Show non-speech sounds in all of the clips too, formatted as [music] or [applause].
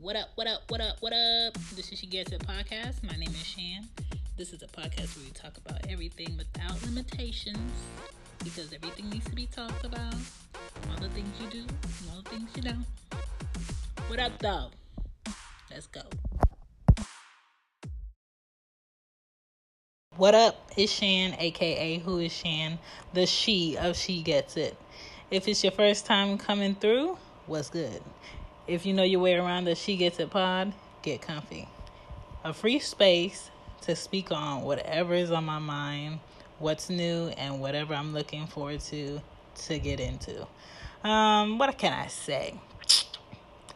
What up, what up, what up, what up? This is She Gets It podcast. My name is Shan. This is a podcast where we talk about everything without limitations because everything needs to be talked about. All the things you do, all the things you don't. What up, though? Let's go. What up? It's Shan, aka Who is Shan, the she of She Gets It. If it's your first time coming through, what's good? If you know your way around the She Gets It pod, get comfy. A free space to speak on whatever is on my mind, what's new, and whatever I'm looking forward to to get into. Um, what can I say?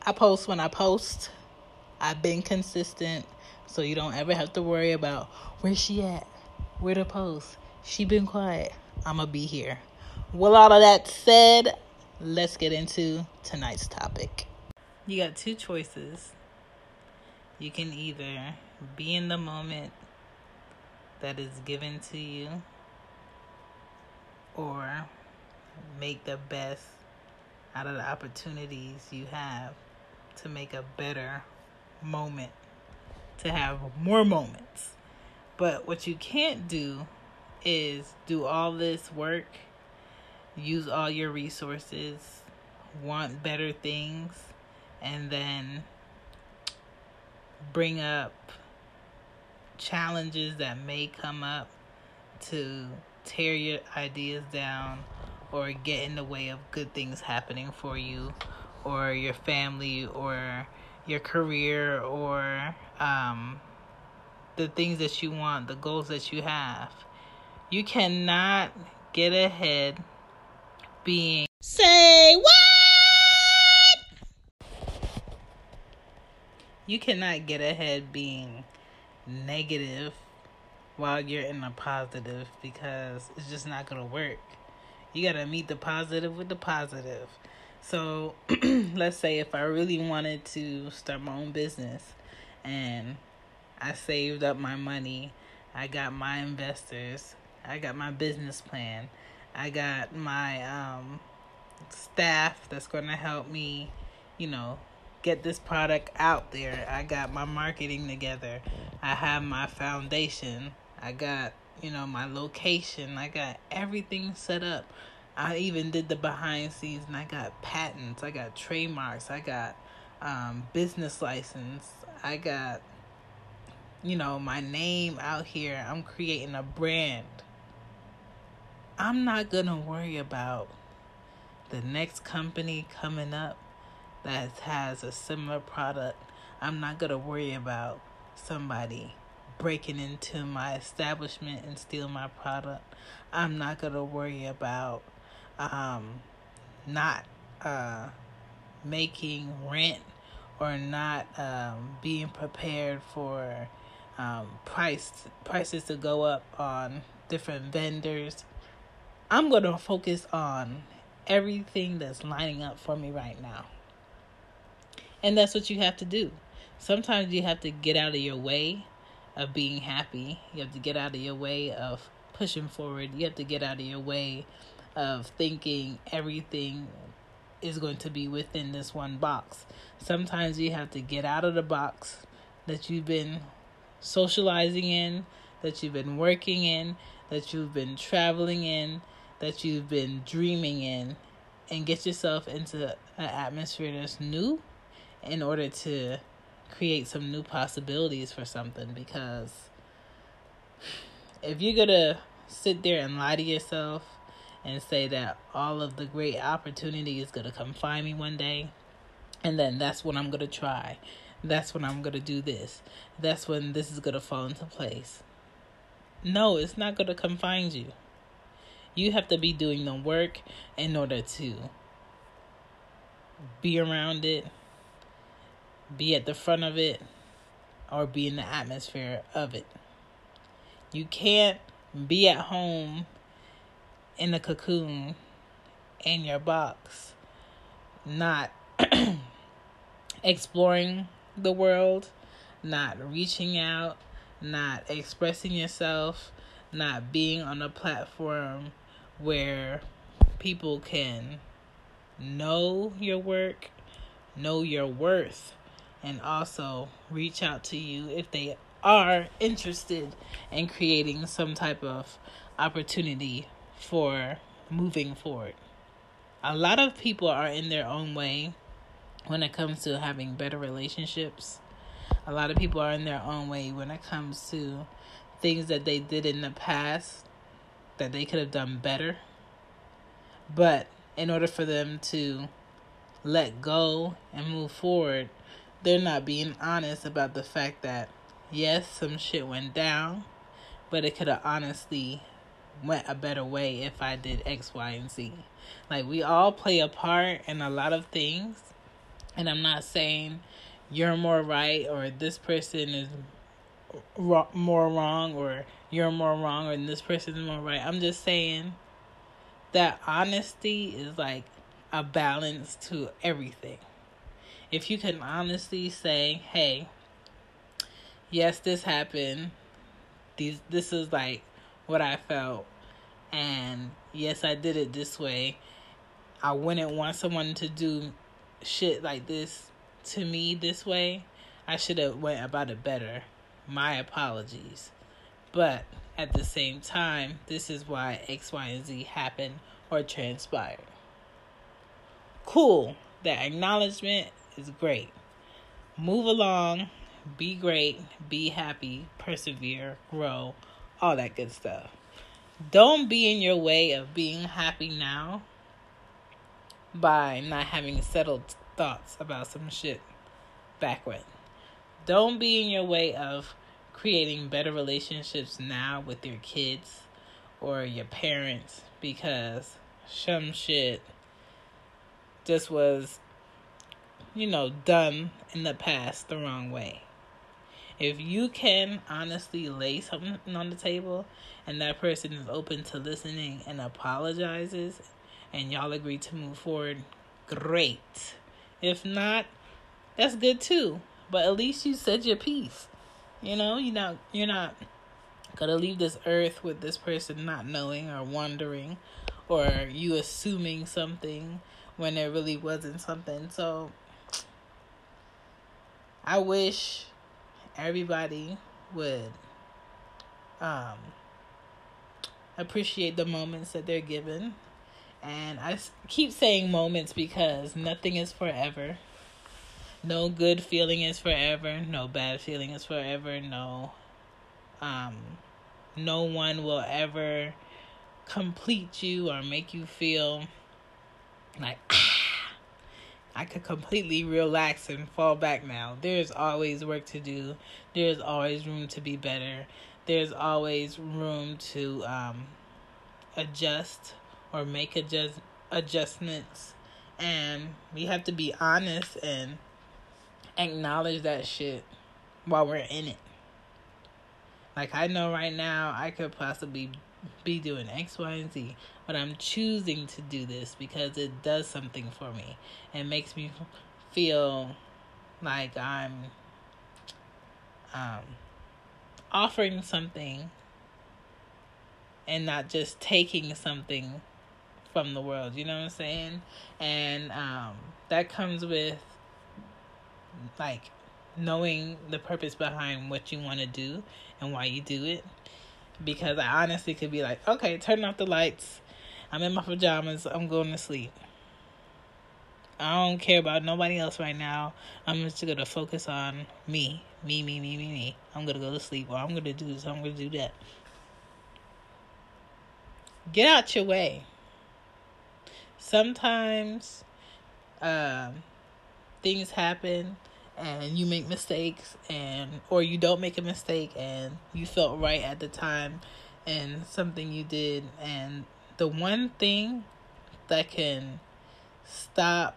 I post when I post. I've been consistent, so you don't ever have to worry about where she at, where to post. She been quiet. I'ma be here. With all of that said, let's get into tonight's topic. You got two choices. You can either be in the moment that is given to you or make the best out of the opportunities you have to make a better moment, to have more moments. But what you can't do is do all this work, use all your resources, want better things, and then bring up challenges that may come up to tear your ideas down or get in the way of good things happening for you or your family or your career or um, the things that you want, the goals that you have. You cannot get ahead being say what? You cannot get ahead being negative while you're in a positive because it's just not going to work. You got to meet the positive with the positive. So, [clears throat] let's say if I really wanted to start my own business and I saved up my money, I got my investors, I got my business plan, I got my um, staff that's going to help me, you know, get this product out there. I got my marketing together. I have my foundation. I got, you know, my location. I got everything set up. I even did the behind scenes and I got patents. I got trademarks. I got um, business license. I got, you know, my name out here. I'm creating a brand. I'm not going to worry about the next company coming up that has a similar product. I'm not going to worry about somebody breaking into my establishment and steal my product. I'm not going to worry about um, not uh, making rent or not um, being prepared for um, price prices to go up on different vendors. I'm going to focus on everything that's lining up for me right now. And that's what you have to do. Sometimes you have to get out of your way of being happy. You have to get out of your way of pushing forward. You have to get out of your way of thinking everything is going to be within this one box. Sometimes you have to get out of the box that you've been socializing in, that you've been working in, that you've been traveling in, that you've been dreaming in, and get yourself into an atmosphere that's new in order to create some new possibilities for something because if you're going to sit there and lie to yourself and say that all of the great opportunity is going to come find me one day and then that's when I'm going to try. That's when I'm going to do this. That's when this is going to fall into place. No, it's not going to come find you. You have to be doing the work in order to be around it, be at the front of it or be in the atmosphere of it. You can't be at home in the cocoon in your box, not [clears throat] exploring the world, not reaching out, not expressing yourself, not being on a platform where people can know your work, know your worth, and also reach out to you if they are interested in creating some type of opportunity for moving forward. A lot of people are in their own way when it comes to having better relationships. A lot of people are in their own way when it comes to things that they did in the past that they could have done better. But in order for them to let go and move forward, they're not being honest about the fact that yes, some shit went down, but it could have honestly went a better way if I did X, Y, and Z. Like we all play a part in a lot of things, and I'm not saying you're more right or this person is more wrong or you're more wrong or this person is more right. I'm just saying that honesty is like a balance to everything. If you can honestly say, "Hey, yes, this happened. These this is like what I felt and yes, I did it this way. I wouldn't want someone to do shit like this to me this way. I should have went about it better. My apologies. But at the same time, this is why X, Y, and Z happened or transpired. Cool. That acknowledgement is great. Move along, be great, be happy, persevere, grow, all that good stuff. Don't be in your way of being happy now by not having settled thoughts about some shit back when. Don't be in your way of creating better relationships now with your kids or your parents because some shit just was, you know, done in the past the wrong way. If you can honestly lay something on the table and that person is open to listening and apologizes and y'all agree to move forward, great. If not, that's good too. But at least you said your piece. You know, you're not you're not gonna leave this earth with this person not knowing or wondering or you assuming something when there really wasn't something. So I wish everybody would um, appreciate the moments that they're given. And I keep saying moments because nothing is forever. No good feeling is forever. No bad feeling is forever. No, um, no one will ever complete you or make you feel like I could completely relax and fall back now. There's always work to do. There's always room to be better. There's always room to um, adjust or make adjust adjustments. And we have to be honest and acknowledge that shit while we're in it. Like I know right now I could possibly be doing X, Y, and Z, but I'm choosing to do this because it does something for me. It makes me feel like I'm um, offering something and not just taking something from the world. You know what I'm saying? And um, that comes with like knowing the purpose behind what you want to do and why you do it because I honestly could be like, okay, turn off the lights. I'm in my pajamas. I'm going to sleep. I don't care about nobody else right now. I'm just gonna focus on me, me, me, me, me, me. I'm gonna go to sleep, or I'm gonna do this. I'm gonna do that. Get out your way. Sometimes, um, things happen and you make mistakes and or you don't make a mistake and you felt right at the time and something you did and the one thing that can stop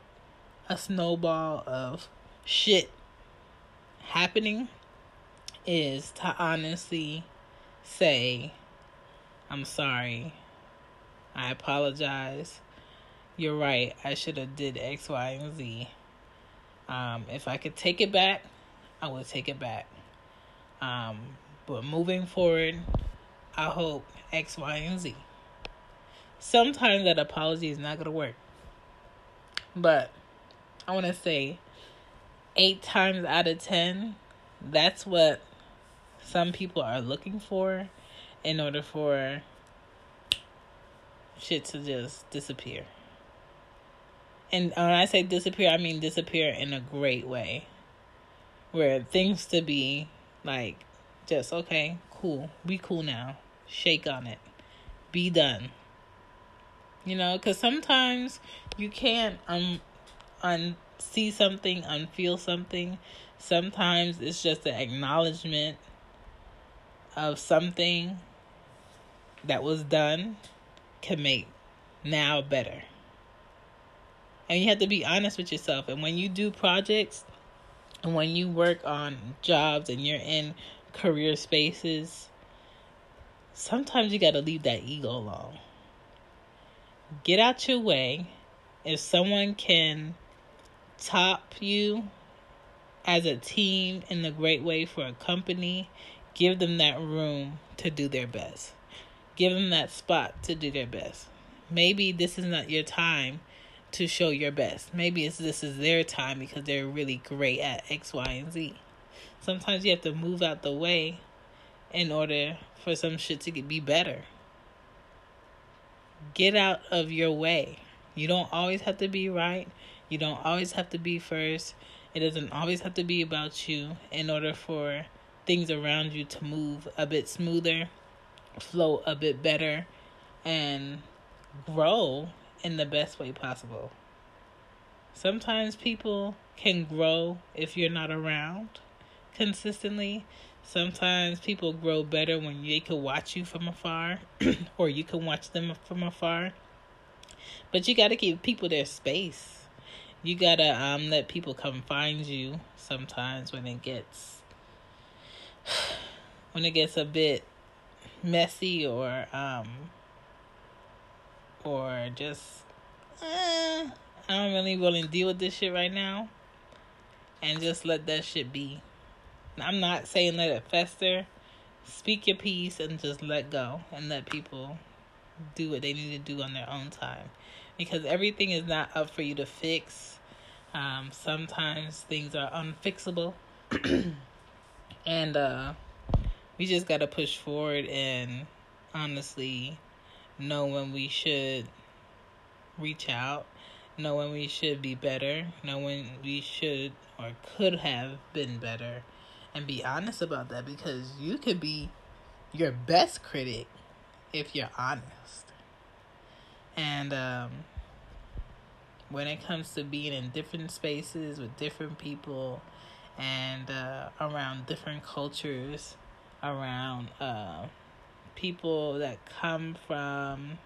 a snowball of shit happening is to honestly say I'm sorry. I apologize. You're right. I should have did X, Y, and Z. Um, if I could take it back, I would take it back. Um, but moving forward, I hope X, Y, and Z. Sometimes that apology is not going to work. But I want to say eight times out of ten, that's what some people are looking for in order for shit to just disappear. And when I say disappear, I mean disappear in a great way. Where things to be like just okay, cool, be cool now, shake on it, be done. You know, because sometimes you can't um un see something, unfeel something. Sometimes it's just an acknowledgement of something that was done can make now better. And you have to be honest with yourself. And when you do projects and when you work on jobs and you're in career spaces, sometimes you got to leave that ego alone. Get out your way. If someone can top you as a team in the great way for a company, give them that room to do their best. Give them that spot to do their best. Maybe this is not your time to show your best. Maybe it's this is their time because they're really great at X, Y, and Z. Sometimes you have to move out the way in order for some shit to be better. Get out of your way. You don't always have to be right. You don't always have to be first. It doesn't always have to be about you in order for things around you to move a bit smoother, flow a bit better, and grow in the best way possible. Sometimes people can grow if you're not around consistently. Sometimes people grow better when they can watch you from afar [clears throat] or you can watch them from afar. But you got to give people their space. You got to um let people come find you sometimes when it gets [sighs] when it gets a bit messy or um or just eh, I don't really willing to deal with this shit right now and just let that shit be. I'm not saying let it fester. Speak your piece and just let go and let people do what they need to do on their own time. Because everything is not up for you to fix. Um, sometimes things are unfixable. [clears throat] and uh, we just got to push forward and honestly know when we should reach out, know when we should be better, know when we should or could have been better, and be honest about that because you could be your best critic if you're honest. And um, when it comes to being in different spaces with different people and uh, around different cultures, around uh, people that come from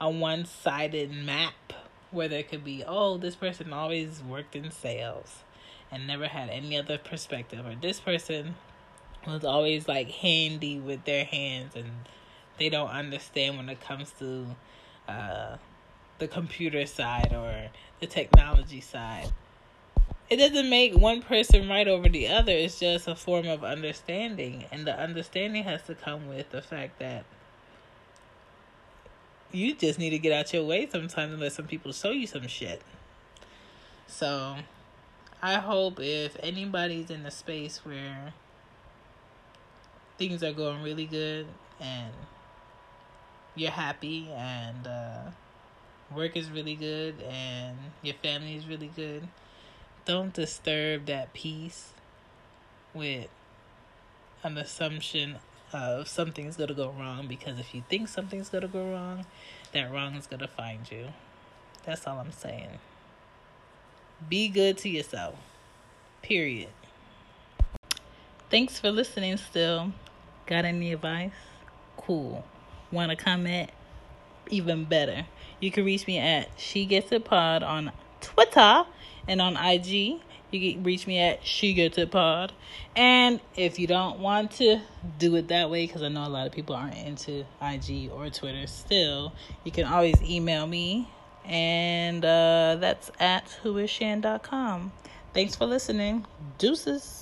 a one sided map where there could be, oh, this person always worked in sales and never had any other perspective, or this person was always like handy with their hands and they don't understand when it comes to uh, the computer side or the technology side it doesn't make one person right over the other. It's just a form of understanding. And the understanding has to come with the fact that you just need to get out your way sometimes and let some people show you some shit. So I hope if anybody's in a space where things are going really good and you're happy and uh, work is really good and your family is really good don't disturb that peace with an assumption of something's gonna go wrong because if you think something's gonna go wrong, that wrong is gonna find you. That's all I'm saying. Be good to yourself. Period. Thanks for listening still. Got any advice? Cool. Wanna comment? Even better. You can reach me at She Gets It Pod on Twitter and on IG, you can reach me at She Gets It Pod. And if you don't want to do it that way, because I know a lot of people aren't into IG or Twitter still, you can always email me. And uh, that's at whoisshan.com. Thanks for listening. Deuces.